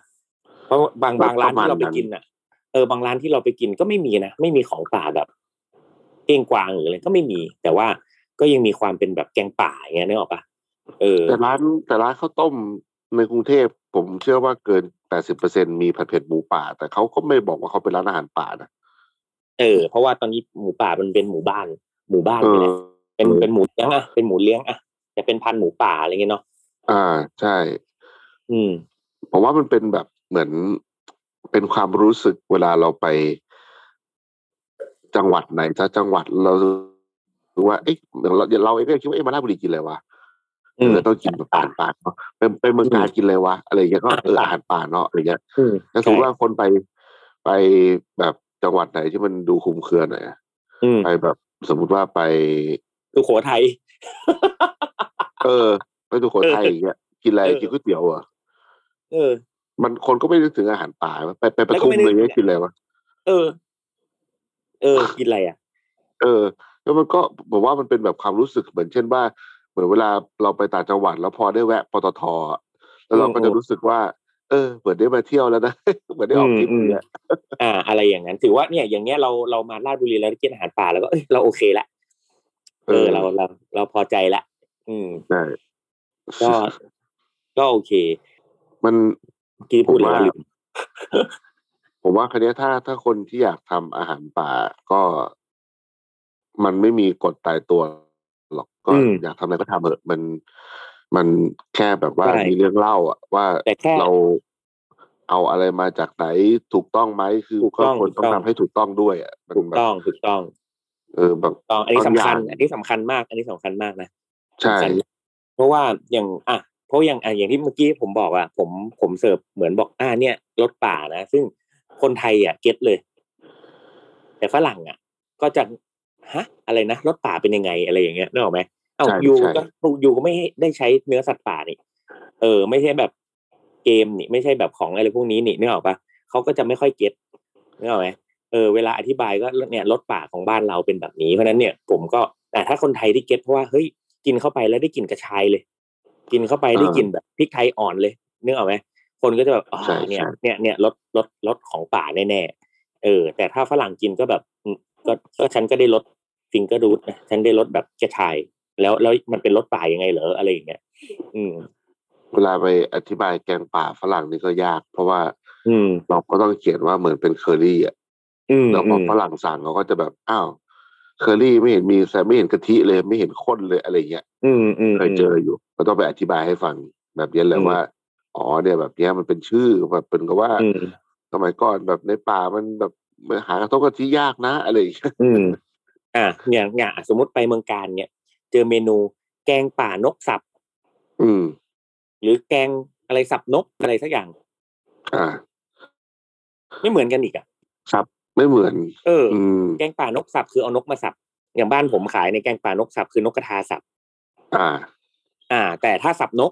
เพราะบางบางร้านที่เราไปกินอะเออบางร้านที่เราไปกินก็ไม่มีนะไม่มีของป่าแบบ เก้งกวางหรืออะไรก็ไม่มี แต่ว่าก็ยังมีความเป็นแบบแกงป่าอย่างเงี้ยนึกออกป่ะเออแต่ร้านแต่ร้านข้าวต้มในกรุงเทพผมเชื่อว่าเกินแปดสิบเปอร์เซ็นมีผัดเผ็ดหมูป่า แต่เขาก็ไม่บอกว่าเขาเป็นร้านอาหารป่านะเออ เพราะว่าตอนนี้หมูป่ามันเป็นหมู่บ้าน หมู่บ้านเอไปอแล้วเป็นเป็นหมูเลี้ยงอะเป็นหมูเลี้ยงอะจะเป็นพันธุ์หมูป่าอะไรเงี้ยเนาะอ่าใช่ อืมผมว่ามันเป็นแบบเหมือนเป็นความรู้สึกเวลาเราไป จังหวัดไหนถ้าจังหวัดเราหรือว่าเอ๊ะเราเราเองก็คิดว่าเอ๊ะมาราชบุรีกินอะไรวะอืมเออต้องกินแบบอาหารป่าเนาะไปไปเมืองการกินอะไรวะอะไรอย่างเงี้ยก็เอออาหารป่าเนาะอะไรเงี้ยอืมถ้าสมมติว่าคนไปไปแบบจังหวัดไหนที่มันดูคลุมเครือหน่อยอะอืมไปแบบสมมุติว่าไปสุโขทัยเออ ไปสุโขทัยอย่างเงี้ยกินอะไรเออกินก๋วยเตี๋ยวเหรอะเออ มันคนก็ไม่นึกถึงอาหารป่าวะไปไปปแล้วก็ทุมไม่นึกอะไรเงี้ยกินอะไรวะเออ เออ กินอะไรอะ เออ แล้วมันก็บอกว่ามันเป็นแบบความรู้สึกเหมือนเช่นว่า เหมือนเวลาเราไปต่างจังหวัดแล้วพอได้แวะปตทอะแล้วเราก็จะอืมรู้สึกว่า เออเหมือนได้มาเที่ยวแล้วนะเหมือนได้ออกทริปอืมเนี่ยอ่า อะไรอย่างนั้น ถือว่าเนี่ย อย่างเงี้ยเราเรามาราชบุรีแล้วได้กินอาหารป่าแล้วก็เอ้ยเราโอเคละเออเราเราเราพอใจละอืมใช่ก็ก็โอเค มันเมื่อกี้พูดเลยว่า ผมว่าลืมผมว่าคันนี้ยถ้าถ้าคนที่อยากทำอาหารป่าก็มันไม่มีกฎตายตัวหรอกก็อืมอยากทำอะไรก็ทำเถอะมันมันแค่แบบว่าใช่มีเรื่องเล่าอะว่าแต่แค่เราเอาอะไรมาจากไหนถูกต้องไหมคือถูกต้องก็ควรถูกต้องต้องทำให้ถูกต้องด้วยอะมันถูกแบบต้องถูกต้อง เออแบบถูกต้องอันนี้บางสำคัญอย่างอันนี้สำคัญมาก อันนี้สำคัญมากนะใช่สำคัญเพราะว่าอย่างอะเพราะอย่างอะอย่างที่เมื่อกี้ผมบอกอะผมผมเสิร์ฟเหมือนบอกอ่าเนี่ยรสป่านะซึ่ง คนไทยอะ get เลย แต่ฝรั่งอะ ก็จะฮะ อะไรนะรสป่าเป็นยังไงอะไรอย่างเงี้ยนึกออกไหมเอ้าใช่ you ใช่ก็ you ก็ไม่ให้ได้ใช้เนื้อสัตว์ป่านี่เออ ไม่ใช่แบบเกมนี่ ไม่ใช่แบบของอะไรพวกนี้นี่นึกออกปะเขาก็จะไม่ค่อย get นึกออกไหมเออเวลาอธิบายก็เนี่ยรสป่าของบ้านเราเป็นแบบนี้เพราะฉะนั้นเนี่ย ผมก็แต่ถ้าคนไทยที่ get เพราะว่าเฮ้ยกินเข้าไปแล้วได้กลิ่นกระชายเลย กินเข้าไปได้กลิ่นแบบพริกไทยอ่อนเลยนึกออกไหม คนก็จะแบบอ๋อใช่เนี่ยใช่เนี่ยเนี่ยรสรสรสของป่าแน่ๆเออ แต่ถ้าฝรั่งกินก็แบบอืมก็ก็ฉันก็ได้รส fingerroot นะฉันได้รสแบบกระชาย แล้วแล้วมันเป็นรสป่ายังไงเหรออะไรอย่างเงี้ยอืม เวลาไปอธิบายแกงป่าฝรั่งนี่ก็ยาก เพราะว่า อืม เราก็ต้องเขียนว่าเหมือนเป็นเคอรี่อะอืมแล้วพอฝรั่งสั่งเขาก็จะแบบอ้าวเคอรี่ไม่เห็นมีแต่ไม่เห็นกะทิเลยไม่เห็นข้นเลยอะไรเงี้ยอืมอืมเคยเจออยู่ ก็ต้องไปอธิบายให้ฟังแบบนี้เลยอืมว่า อ๋อเนี่ยแบบเนี้ยมันเป็นชื่อแบบเป็นกับว่าอืมสมัยก่อนแบบในป่ามันแบบมันหากระทบกะทิยากนะอะไรอย่างเงี้ยอืมอะอย่างอย่างสมมติไปเมืองการเนี่ย เจอเมนูแกงป่านกสับ อืม หรือแกงอะไรสับนกอะไรสักอย่าง อ่า ไม่เหมือนกันอีกอะครับไม่เหมือน เอออืมแกงป่านกสับคือเอานกมาสับ อย่างบ้านผมขายในแกงป่านกสับคือนกกระทาสับ อ่า อ่า แต่ถ้าสับนก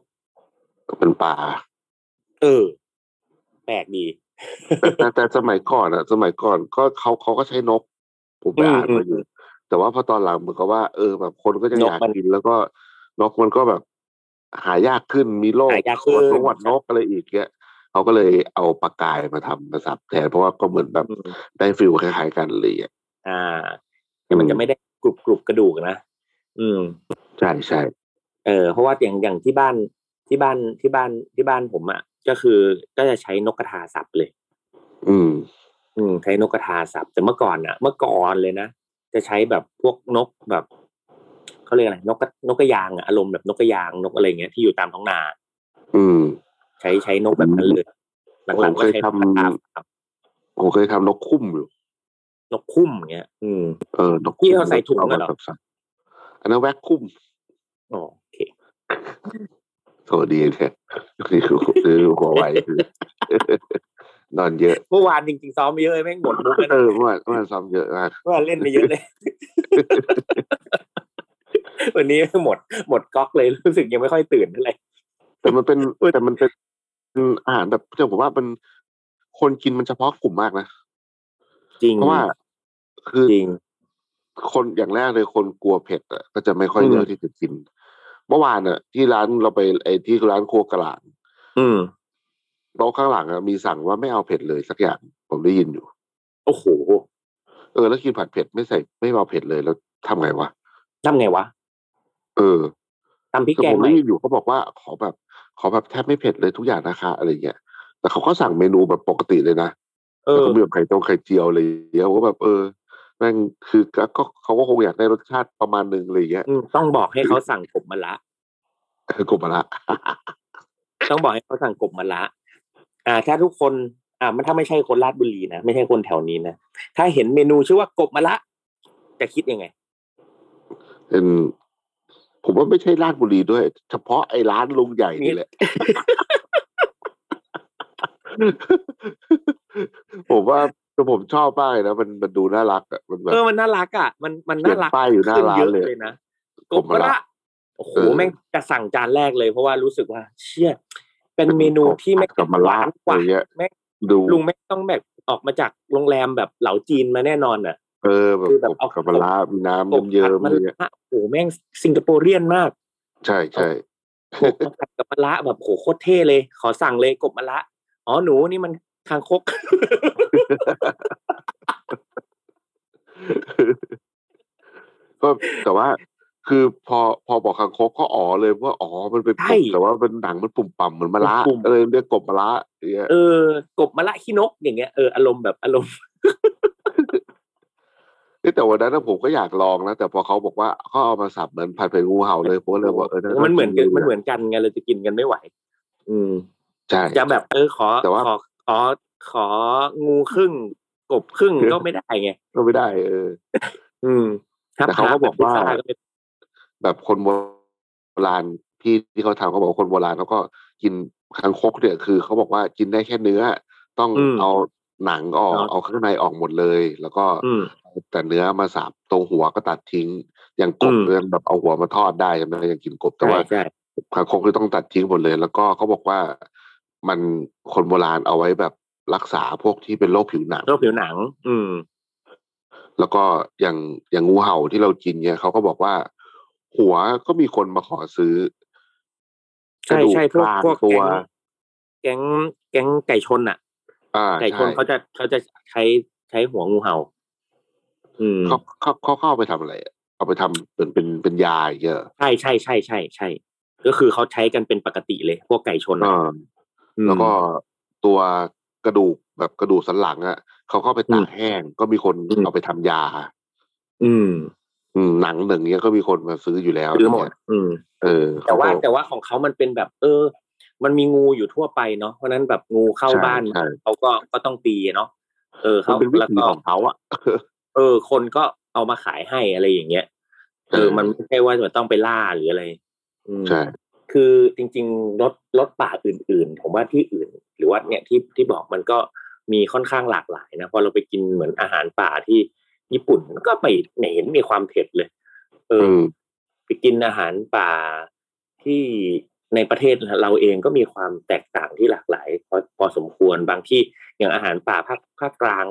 ก็เป็นป่า เออ แปลกดีแต่แต่แต่สมัยก่อนอะสมัยก่อนก็เขาเขาก็ใช้นก ผมไปอืมอ่านมาออืยู่มแต่ว่าพอตอนหลังเหมือนกับว่าเออแบบคนก็จะนอกยากมันกินแล้วก็นกมันก็แบบ หายากขึ้นมีโรคหายากขึ้นหวัดนกหวัดนกอะไรอีกเงี้ยเขาก็เลยเอาปลากายมาทำมาสับแทนเพราะว่าก็เหมือนแบบอืมได้ฟิลคล้ายๆกันเลยอะอ่าแต่มันจะไม่ได้กรุบกรุบกระดูกนะอืมใช่ใช่เออเพราะว่าอย่างอย่างที่บ้านที่บ้านที่บ้านที่บ้านผมอะ ก็คือก็จะใช้นกกระทาสับเลย อืม อืมใช้นกกระทาสับแต่เมื่อก่อนอะเมื่อก่อนเลยนะจะใช้แบบพวกนกแบบเขาเรียกอะไรนกกระนกกระยางอะอารมณ์แบบนกกระยางนกอะไรเงี้ยที่อยู่ตามท้องนา อืม ใช้ใช้นกแบบนั้นเลยหลังๆก็ใช้ผมเคยทำปลาครับผมเคยทำนกคุ้มอยู่ นกคุ้มอย่างเงี้ย อืม เออนกที่คุ้มเขาใส่ถุงเอาน่ะมาเหรอสับสับอันนั้นแวกคุ้มอ๋อโอเค โทษดีแท้คือคือหัวไหวคือนอนเยอะเมื่อวานจริงๆซ้อมไปเยอะเลยแม่งหมดมุกแล้วเอนะอเมื่อวานเมื่อวานซ้อมเยอะมากเมื่อวานเล่นไปเยอะเลย วันนี้หมดหมดก๊อกเลยรู้สึกยังไม่ค่อยตื่นเท่าไหร่แต่มันเป็นเออแต่มันเป็นอาหารแบบจะผมว่ามันคนกินมันเฉพาะกลุ่มมากนะจริงเพราะว่า คือจริง คนอย่างแรกเลยคนกลัวเผ็ดอะก็จะไม่ค่อยอืมเลือกที่จะกิน เมื่อวานอะที่ร้านเราไปไอ้ที่ร้านครัวกระหลานอืมโต๊ะข้างหลังอะมีสั่งว่าไม่เอาเผ็ดเลยสักอย่าง ผมได้ยินอยู่ โอ้โห เออ แล้วกินผัดเผ็ดไม่ใส่ไม่เอาเผ็ดเลยแล้วทำไงวะทำไงวะ เออตำพริกคือแกผงมไหมได้ยินอยู่เขาบอกว่าขอแบบ ขอแบบแทบไม่เผ็ดเลยทุกอย่างนะคะอะไรเงี้ยแต่เขาก็สั่งเมนูแบบปกติเลยนะเอแล้วอก็มีแบบไข่ต้มไข่เจียวอะไรอย่างเงี้ยผมก็แบบเออแม่งคือก็ก็เขาก็คงอยากได้รสชาติประมาณหนึ่งอะไรอย่างเงี้ยอืมต้องบอกให้เขาสั่งกบมะละคือกบมาละ ต้องบอกให้เขาสั่งกบมะละ อ่า ถ้าทุกคน อ่า มันถ้าไม่ใช่คนราชบุรีนะไม่ใช่คนแถวนี้นะถ้าเห็นเมนูชื่อว่ากบมะละ จะคิดยังไงเป็นผมว่าไม่ใช่ราชบุรีด้วย เฉพาะไอ้ร้านลุงใหญ่นี่แหละผมว่า ผมชอบมากเลยนะมันมันดูน่ารักอะมันแบบเออมันน่ารักอะ มันมันเขียน่านรักป้ายอยู่หน้าขึ้นร้าเยนอะเลยเลยนะกกบบมะมะละละโอ้โหเออแม่งจะสั่งจานแรกเลยเพราะว่ารู้สึกว่า เชี่ยเป็นเมนูที่ไม่กับมะหละวานกอะว่าไรเงี้ยแม่งดูลุงไม่ต้องแบบออกมาจากโรงแรมแบบเหลาจีนมาแน่นอนอะ เออแบบคือแบบกบเอากับมะละมีน้ำกบเยิ้ผัดมๆมะอะไรเงี้ยละโอ้โหแม่งสิงคโปรเรียนมาก ใช่ใช่กบผัดกับมะละแบบโหโคตรเท่เลย ขอสั่งเลยกบมะละอ๋อหนูนี่มัน คางคกก็แต่ว่าคือพอพอบอกคางคกก็อ๋อเลยว่าอ๋อมันเป็นใช่กบแต่ว่าเป็นหนังมันปุ่มป่ำเหมือนมะละปุ่มๆก็เลยเรียกกบมะละอย่างเงี้ยเออกบมะละขี้นกอย่างเงี้ยเอออารมณ์แบบอารมณ์ เอ้ยแต่วันนั้นนะผมก็อยากลองนะแต่พอเขาบอกว่าเขาเอามาสับเหมือนผัดเผ็ดงูเห่าเลยผมก็เลยบอกเออน่ามันเหมือนกันดีะมันเหมือนกันไงเราจะกินกันไม่ไหว อืม ใช่ จะแบบเออขอแต่ว่า ขอ ขอของูครึ่งกบครึ่งก็ไม่ได้ไงก็ไม่ได้ เออ อืมแต่เขาก็บอกว่าพิซซ่ก็ไม่แบบคนโบราณที่ที่เขาทำเขาบอกว่าคนโบราณเขาก็กินคางคกเนี่ยคือเขาบอกว่ากินได้แค่เนื้อ ต้องอืมเอาหนังออกเนาะเอาข้างในออกหมดเลย แล้วก็อืมแต่เนื้อมาสับตรงหัวก็ตัดทิ้ง อย่างกบอืมเรื่องแบบเอาหัวมาทอดได้ใช่ไหมยังกินกบแต่ใช่ว่าใช่คางคกคือต้องตัดทิ้งหมดเลย แล้วก็เขาบอกว่า มันคนโบราณเอาไว้แบบรักษาพวกที่เป็นโรคผิวหนังโรคผิวหนัง อืม แล้วก็อย่างอย่างงูเห่าที่เรากินเนี่ยเขาก็บอกว่า หัวก็มีคนมาขอซื้อ ใช่ใช่พวกกระดูพวกกลางตัวแก๊งแก๊งแก๊งไก่ชนอะอ่าไก่ชนใช่เขาจะเขาจะใช้ใช้หัวงูเห่า อืมเขาเขาเขาเข้าเอาไปทำอะไรอะเอาไปทำเป็นเป็นเป็นยาอย่างเงี้ยใช่ใช่ใช่ใช่ใช่ก็คือเขาใช้กันเป็นปกติเลย พวกไก่ชนอ่าอะอืม แล้วก็ตัวกระดูกแบบกระดูกสันหลังอะเขาก็เอาไปตากแห้ง ก็มีคนอืมเอาไปทำยา อืม อืมหนังหนึ่งเนี้ยก็มีคนมาซื้ออยู่แล้วซื้อหมดเนี่ยอืม เออ แต่ว่าเขก็แต่ว่าของเขามันเป็นแบบ เออ มันมีงูอยู่ทั่วไปเนาะเพราะฉะนั้นแบบงูเข้าใช่บ้านใช่เขาก็ก็ต้องตีเนาะเออมันเขาเป็นวิแล้วธีก็ของเขาอะเออ คนก็เอามาขายให้อะไรอย่างเงี้ยเออมันไม่ใช่ว่าจะต้องไปล่าหรืออะไรอืมใช่ คือจริงๆรถรถป่าอื่น ๆ ผมว่าที่อื่น หรือว่าเนี่ยที่ที่บอกมันก็มีค่อนข้างหลากหลายนะพอเราไปกินเหมือนอาหารป่าที่ญี่ปุ่นมันก็ไม่ไม่เห็นมีความเผ็ดเลย เอออืมไปกินอาหารป่าที่ในประเทศเราเองก็มีความแตกต่างที่หลากหลายพอพอสมควรบางที่อย่างอาหารป่าภาคภาคกลาง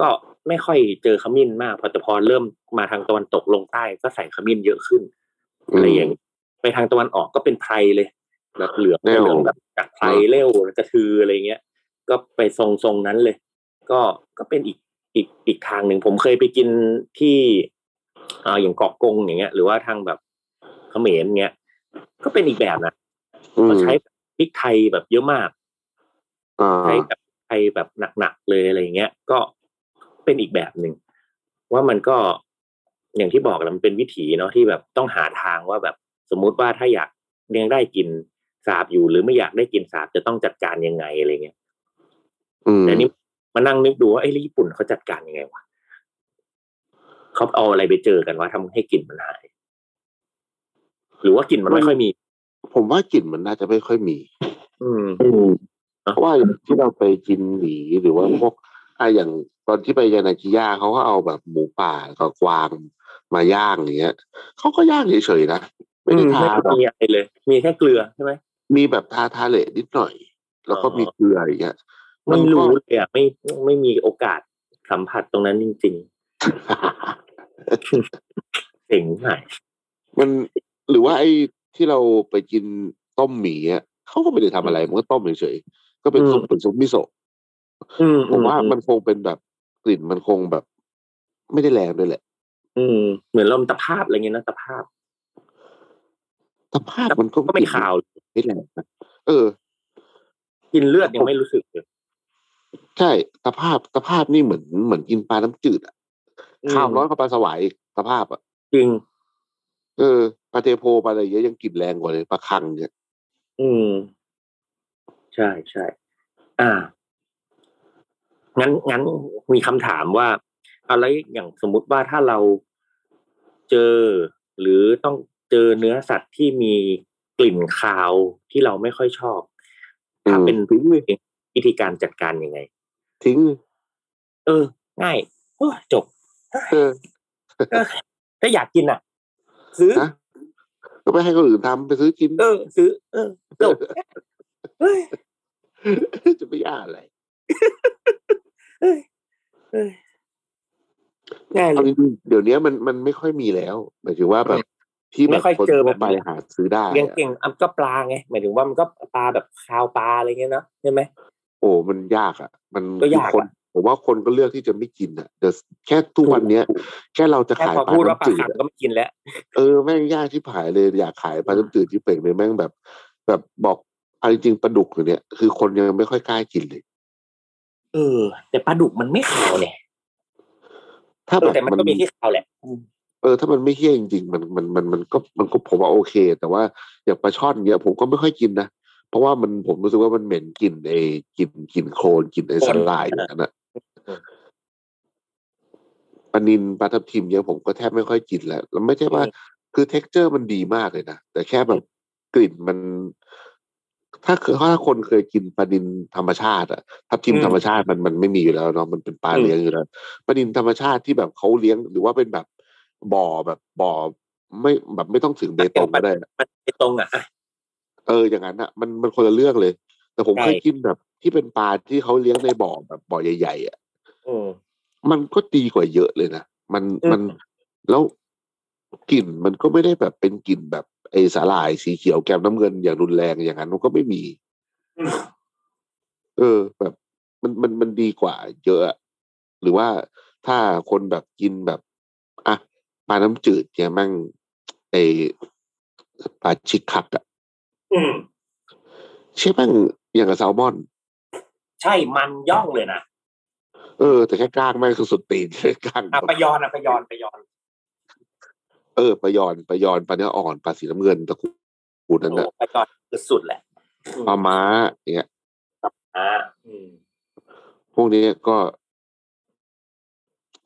ก็ไม่ค่อยเจอขมิ้นมาก พอแต่พอเริ่มมาทางตะวันตกลงใต้ก็ใส่ขมิ้นเยอะขึ้นอืมอะไรอย่างนี้ ไปทางตะวันออกก็เป็นไพรเลยแบบเหลืองแนวเหลืองแบบจากไพรเร็วกระทืออะไรเงี้ย ก็ไปทรงทรงๆนั้นเลย ก็ก็เป็นอีกอีกอีกทางหนึ่งผมเคยไปกินที่อ่าอย่างเกาะกงอย่างเงี้ย หรือว่าทางแบบเขมรเงี้ย ก็เป็นอีกแบบนะอืมเขาใช้พริกไทยแบบเยอะมากอ่าใช้แบบไทยแบบหนักๆเลยอะไรอย่างเงี้ย ก็เป็นอีกแบบหนึ่งว่ามันก็อย่างที่บอกแหล้วมันเป็นวิถีเนาะที่แบบต้องหาทางว่าแบบ สมมุติว่าถ้าอยากเลี้ยงได้กินสาบอยู่ หรือไม่อยากได้กลิ่นสาบจะต้องจัดการยังไงอะไรเงี้ยอืมแต่นี่มานั่งนึกดูว่าไอ้ยแล้วญี่ปุ่นเขาจัดการยังไงวะเขาเอาอะไรไปเจอกันว่าทำให้กลิ่นมันหาย หรือว่ากลิ่นมันไม่ค่อยมี ผมว่ากลิ่นมันน่าจะไม่ค่อยมี อืมเพราะว่าที่เราไปกินหมีหรือว่าพวกอะอย่างตอนที่ไปยานากิยาเขาก็เอาแบบหมูป่ากับกวางมาย่างอย่างเงี้ยเขาก็ย่างเฉยๆนะ ไม่ได้อืมทาไม่แบบมีอะไรเลย มีแค่เกลือใช่ไหมมีแบบทาทาเละนิดหน่อย แล้วก็อ๋อมีเกลืออย่างเงี้ยไม่นก็รู้เลยอะไม่ไม่มีโอกาสสัมผัสตรงนั้นจริงๆเจ๋งหายมันหรือว่าไอ้ที่เราไปกินต้มหมี่อะเขาก็ไม่ได้ทำอะไรมันก็ต้มเฉยๆก็เป็นซุปเป็นซุปมิโซะอืมผมว่ามันคงเป็นแบบกลิ่นมันคงแบบ ไม่ได้แรงด้วยแหละ อืม เหมือนลมตะภาพอะไรเงี้ยนะตะภาพ สภาพมันก็ก็ไม่ขาวไม่แรงนะเออ กินเลือดยังไม่รู้สึกเลยใช่สภาพสภาพนี่เหมือนเหมือนกินปลาน้ำจืดอะอืมข้าวร้อนกับปลาสวายอีกสภาพอะจริง เออปลาเทโพปลาอะไรเยอะยังกลิ่นแรงกว่าเลยปลาคังเนี่ยอืม ใช่ใช่อ่างั้นงั้นมีคำถามว่าอะไรอย่างสมมุติว่าถ้าเราเจอหรือต้อง เจอเนื้อสัตว์ที่มีกลิ่นคาวที่เราไม่ค่อยชอบ ถ้าเป็นทิ้งเลยวิธีการจัดการยังไง ทิ้ง เออ ง่ายโอ้ยจบเออเออถ้าอยากกินอะ ซื้อฮะก็ไปให้คนอื่นทำไปซื้อกิน เออ ซื้อ เออจบเฮ้ยจะไม่ยากอะไรเฮ้ยเฮ้ยง่ายเลเอายจริงๆเดี๋ยวนี้มันมันไม่ค่อยมีแล้วหมายถึงว่าแบบ ที่แบไม่บค่อยคนเจอทั่วไปแบบนี้หาซื้อได้เลี้ยงอะเก่งอะก็ปลาไงหมายถึงว่ามันก็ปลาแบบคาวปลาอะไรเงี้ยเนาะใช่ไหมโอ้มันยากอะ มันก็ยากคือคนอะผมว่าคนก็เลือกที่จะไม่กินอะเดี๋ยวแค่ทุกวันเนี้ย แค่เราจะแค่ขายพอปลาพูดว่าปลาน้ำจืดขังอะก็ไม่กินแล้วเออแม่งยากที่ผายเลยอยากขายปลาน้ำจืดที่เป่งเลยแม่งแบบ แบบบอกเอาจริงๆปลาดุกอยู่เนี่ยคือคนยังไม่ค่อยกล้ากินเลย เออ แต่ปลาดุกมันไม่ขาวเนี่ยถ้าเอแบอบแต่มันมันก็มีที่ขาวแหละอืม เออถ้ามันไม่เฮี้ยจริงๆมันมันมันมันก็มันก็ผมว่าโอเค แต่ว่าอย่างปลาช่อนเนี่ยผมก็ไม่ค่อยกินนะเพราะว่ามันผมรู้สึกว่ามันเหม็นกลิ่นไอ้กลิ่นกลิ่นโคลนกลิ่นไอ้สาหร่ายอย่างนั้นอะปลานินปลาทับทิมเนี่ยผมก็แทบไม่ค่อยกินแล้วแล้วไม่ใช่ว่าคือ texture มันดีมากเลยนะแต่แค่แบบกลิ่นมัน ถ้าคือถ้าคนเคยกินปลานินธรรมชาติอะทับทิมธรรมชาติมันมันไม่มีอยู่แล้วเนาะมันเป็นปลาเลี้ยงอยู่แล้วปลานินธรรมชาติที่แบบเขาเลี้ยง หรือว่าเป็นแบบ บ่อแบบบ่อไม่แบบไม่ต้องถึงเบตงก็ได้อะมันไอ้ตรงอะอะเอออย่างนั้นอะมันมันคนละเรื่องเลย แต่ผมใช่เคยกินแบบ ที่เป็นปลาที่เขาเลี้ยงในบ่อแบบบ่อใหญ่ ๆอะอืมมันก็ดีกว่าเยอะเลยนะมันอืมมันแล้วกลิ่นมันก็ไม่ได้แบบเป็นกลิ่นแบบไอสาหร่ายสีเขียวแก้มน้ำเงินอย่างรุนแรงอย่างนั้นมันก็ไม่มี เออ แบบมันมันมันดีกว่า เยอะอะหรือว่าถ้าคนแบบกินแบบอะ ปลาน้ำจืดเนี่ยมั่งไอปลาชิกคักอะอืมใช่มั่งอย่างกับแซลมอน ใช่มันย่องเลยนะเออ แต่แค่กล้างแม่งคือสุดตีนกล้างอะปลายอนอะปลายอนปลายอน เออปลายอนปลายอนปลาเนื้ออ่อนปลาสีน้ำเงินตะกูนั้นโอ้อะปลายอนคือสุดแหละอืมปลาม้าอย่างเงี้ยอ่าอืมพวกนี้ก็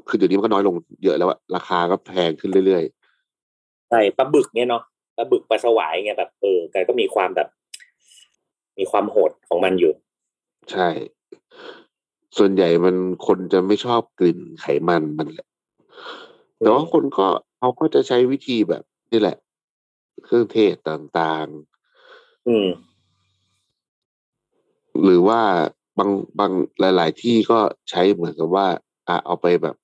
คือเดี๋ยวนี้มันก็น้อยลงเยอะแล้วอะราคาก็แพงขึ้นเรื่อยใช่ปลาบึกเนี่ยเนาะปลาบึกปลาสวายไงแบบเออแกก็มีความแบบ มีความโหดของมันอยู่ๆใช่ ส่วนใหญ่มันคนจะไม่ชอบกลิ่นไขมันมันแหละแต่ว่าคนก็เขาก็จะใช้วิธีแบบนี่แหละ เครื่องเทศต่างอืมๆหรือว่าบางบางหลาย ๆ ที่ก็ใช้เหมือนกับว่าอะเอาไปแบบ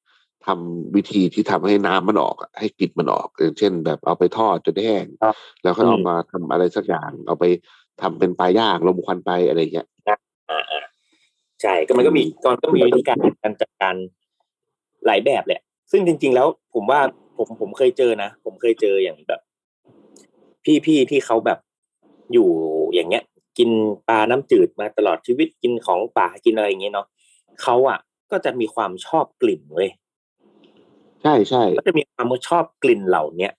ทำวิธีที่ทำให้น้ำมันออกอะให้กลิ่นมันออกอย่างเช่น แบบเอาไปทอดจนแห้งครับแล้วก็เอาอืมมาทำอะไรสักอย่าง เอาไปทำเป็นปลาย่างลมควันไปอะไรเงี้ยอ่าอ่าใช่ก็มันก็มีก่อนก็มีวิธีการการจัดการหลายแบบแหละ ซึ่งจริง ๆ แล้วผมว่าผมผมเคยเจอนะ ผมเคยเจออย่างแบบ พี่ๆที่เขาแบบอยู่อย่างเงี้ย กินปลาน้ำจืดมาตลอดชีวิตกินของป่ากินอะไรอย่างเงี้ยเนาะเขาอะก็จะมีความชอบกลิ่นเว้ย ใช่ใช่ก็จะมีความชอบกลิ่นเหล่าเนี้ย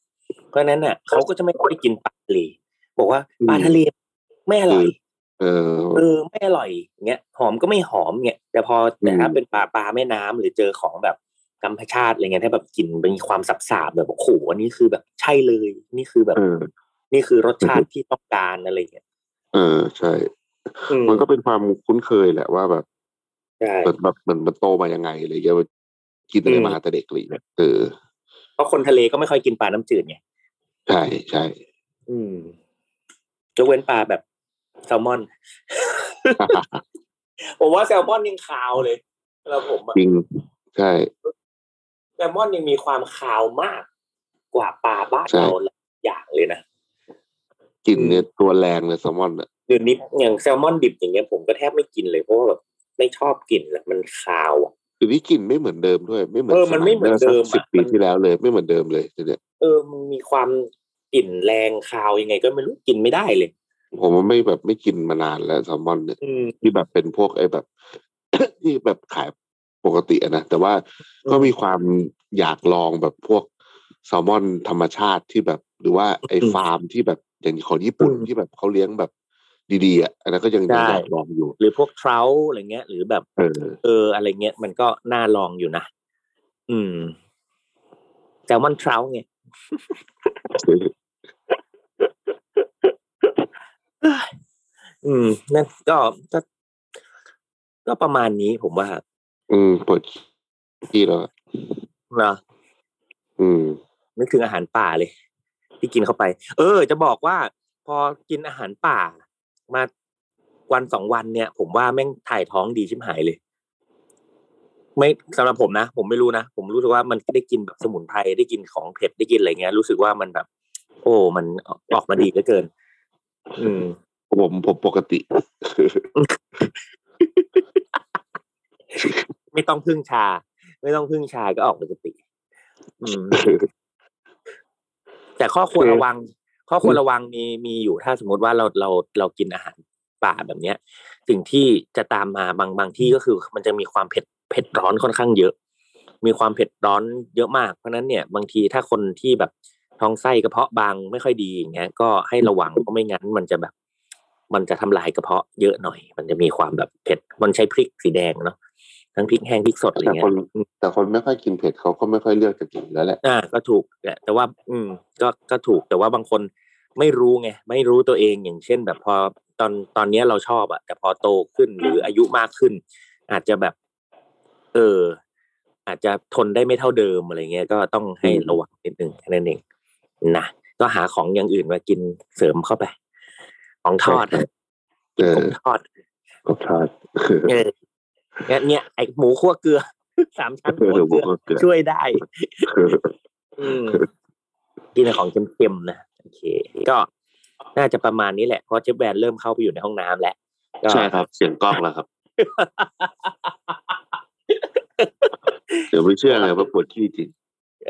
เพราะฉะนั้นน่ะเขาก็จะไม่ค่อยกินปลาทะเลบอกว่าปลาทะเลไม่อร่อยเออเออไม่อร่อยเงี้ยหอมก็ไม่หอมเงี้ยแต่พอแต่ถ้าอืมเป็นปลาปลาแม่น้ำหรือเจอของแบบธรรมชาติอะไรเงี้ยถ้าแบบกลิ่นมีความสับสาบๆแบบโอ้โหอันนี้คือแบบใช่เลย นี่คือแบบเออนี่คือรสชาติที่ต้องการอะไรเงี้ยเออใช่อืมมันก็เป็นความคุ้นเคยแหละว่าแบบใช่เหมือนแบบมันมันโตมายังไงอะไรเงี้ย กินอะไรอืมมาแต่เด็กอะไรเลยเออเพราะคนทะเลก็ไม่ค่อยกินปลาน้ำจืดไงใช่ใช่อืมยกเว้นปลาแบบแซลมอนผมว่าแซลมอนยังคาวเลยแล้วผมอะจริงใช่แซลมอนยังมีความคาวมากกว่าปลาบ้านใช่เราหลายอย่างเลยนะกลิ่นเนี่ยตัวแรงเลยแซลมอนอะเดี๋ยวนี้อย่างแซลมอนดิบอย่างเงี้ยผมก็แทบไม่กินเลยเพราะว่าแบบไม่ชอบกลิ่นแหละมันคาวอะ คือนี่กลิ่นไม่เหมือนเดิมด้วย ไม่เหมือนเออมันไม่เหมือนเดิมสิบอะปีมันที่แล้วเลย ไม่เหมือนเดิมเลยเนี่ยเออมันมีความกลิ่นแรงคาวยังไง ก็ไม่รู้กินไม่ได้เลย ผมว่าไม่แบบไม่กินมานานแล้วแซลมอนเนี่ยอืมที่แบบเป็นพวกไอ้แบบที่แบบขายปกติอะนะแต่ว่าก็มีความอยากลองแบบพวกแซลมอนธรรมชาติที่แบบ หรือว่าไอ้อืมฟาร์มที่แบบอย่างของญี่ปุ่นอืมที่แบบเขาเลี้ยงแบบ ดีๆอะอันนั้นก็ยังใช่ยังอยากลองอยู่ หรือพวกเทราอะไรเงี้ย หรือแบบ เออ เออ อะไรเงี้ยมันก็น่าลองอยู่นะอืมแซลมอนเทราไงอืม นั่นก็ก็ก็ประมาณนี้ผมว่า อืมปวดที่แล้วอะเนาะอืมนึกถึงอาหารป่าเลย ที่กินเข้าไป เออ จะบอกว่า พอกินอาหารป่า มาวันสองวันเนี่ย ผมว่าแม่งถ่ายท้องดีชิบหายเลย ไม่สำหรับผมนะผมไม่รู้นะผมรู้สึกว่ามันได้กินแบบสมุนไพรได้กินของเผ็ดได้กินอะไรเงี้ย รู้สึกว่ามันแบบ โอ้มันออกมาดีเหลือเกิน อืมผมผมปกติ ไม่ต้องพึ่งชา ไม่ต้องพึ่งชาก็ออกปกติ อืมแต่ข้อควรระวัง ข้อควรระวังมีมีอยู่ถ้าสมมติว่าเราเราเรากินอาหารป่าแบบเนี้ยสิ่งที่จะตามมาบางบางที่ก็คือ มันจะมีความเผ็ดเผ็ดร้อนค่อนข้างเยอะ มีความเผ็ดร้อนเยอะมากเพราะฉะนั้นเนี่ยบางทีถ้าคนที่แบบท้องไส้กระเพาะบางไม่ค่อยดีอย่างเงี้ยก็ให้ระวังเพราะไม่งั้นมันจะแบบ มันจะทำลายกระเพาะเยอะหน่อย มันจะมีความแบบเผ็ดมันใช้พริกสีแดงเนาะ ทั้งพริกแห้งพริกสดอะไรแต่เงี้คยนแต่คนไม่ค่อยกินเผ็ดเขาก็ไม่ค่อยเลือกจะกินแล้วแหละอ่าก็ถูกแหละแต่ว่า อืม ก็ก็ถูกแต่ว่าบางคนไม่รู้ไงไม่รู้ตัวเองอย่างเช่น แบบพอตอนตอนเนี้ยเราชอบอะแต่พอโตขึ้นหรืออายุมากขึ้น อาจจะแบบ เออ อาจจะทนได้ไม่เท่าเดิมอะไรเงี้ยก็ต้องให้ระวังนิดนึงแค่นั้นเองนะก็หาของอย่างอื่นมากินเสริมเข้าไป ของทอดเออผมทอดก็ทอดเออ เนี่ยเนี่ยไอหมูคั่วเกลือสามชั้นเอคั่วอเกลือหมูคั่วเกลือช่วยได้อืมกินแต่ของเค็มๆนะโอเค ก็น่าจะประมาณนี้แหละเพราะเชฟแวนเริ่มเข้าไปอยู่ในห้องน้ำแล้วก็ใช่ครับ เสียงกล้องแล้วครับเดี๋ยวไม่เชื่อเลยว่าปวดขี้จริง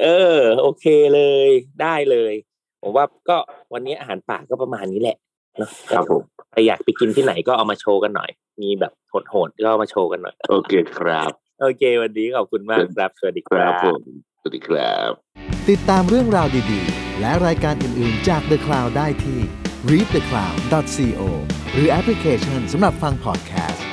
เออ โอเคเลยได้เลย ผมว่าก็วันนี้อาหารป่าก็ประมาณนี้แหละเนอะครับผมใครอยากไปกินที่ไหนก็เอามาโชว์กันหน่อย มีแบบโหดๆก็เอามาโชว์กันหน่อย โอเคครับ โอเค วันนี้ขอบคุณมากครับ สวัสดีคครัรับบผมสวัสดีครับ ติดตามเรื่องราวดีๆ และรายการอื่นๆจาก The Cloud ได้ที่ readthecloud.co หรือแอปพลิเคชันสำหรับฟังพอดแคสต์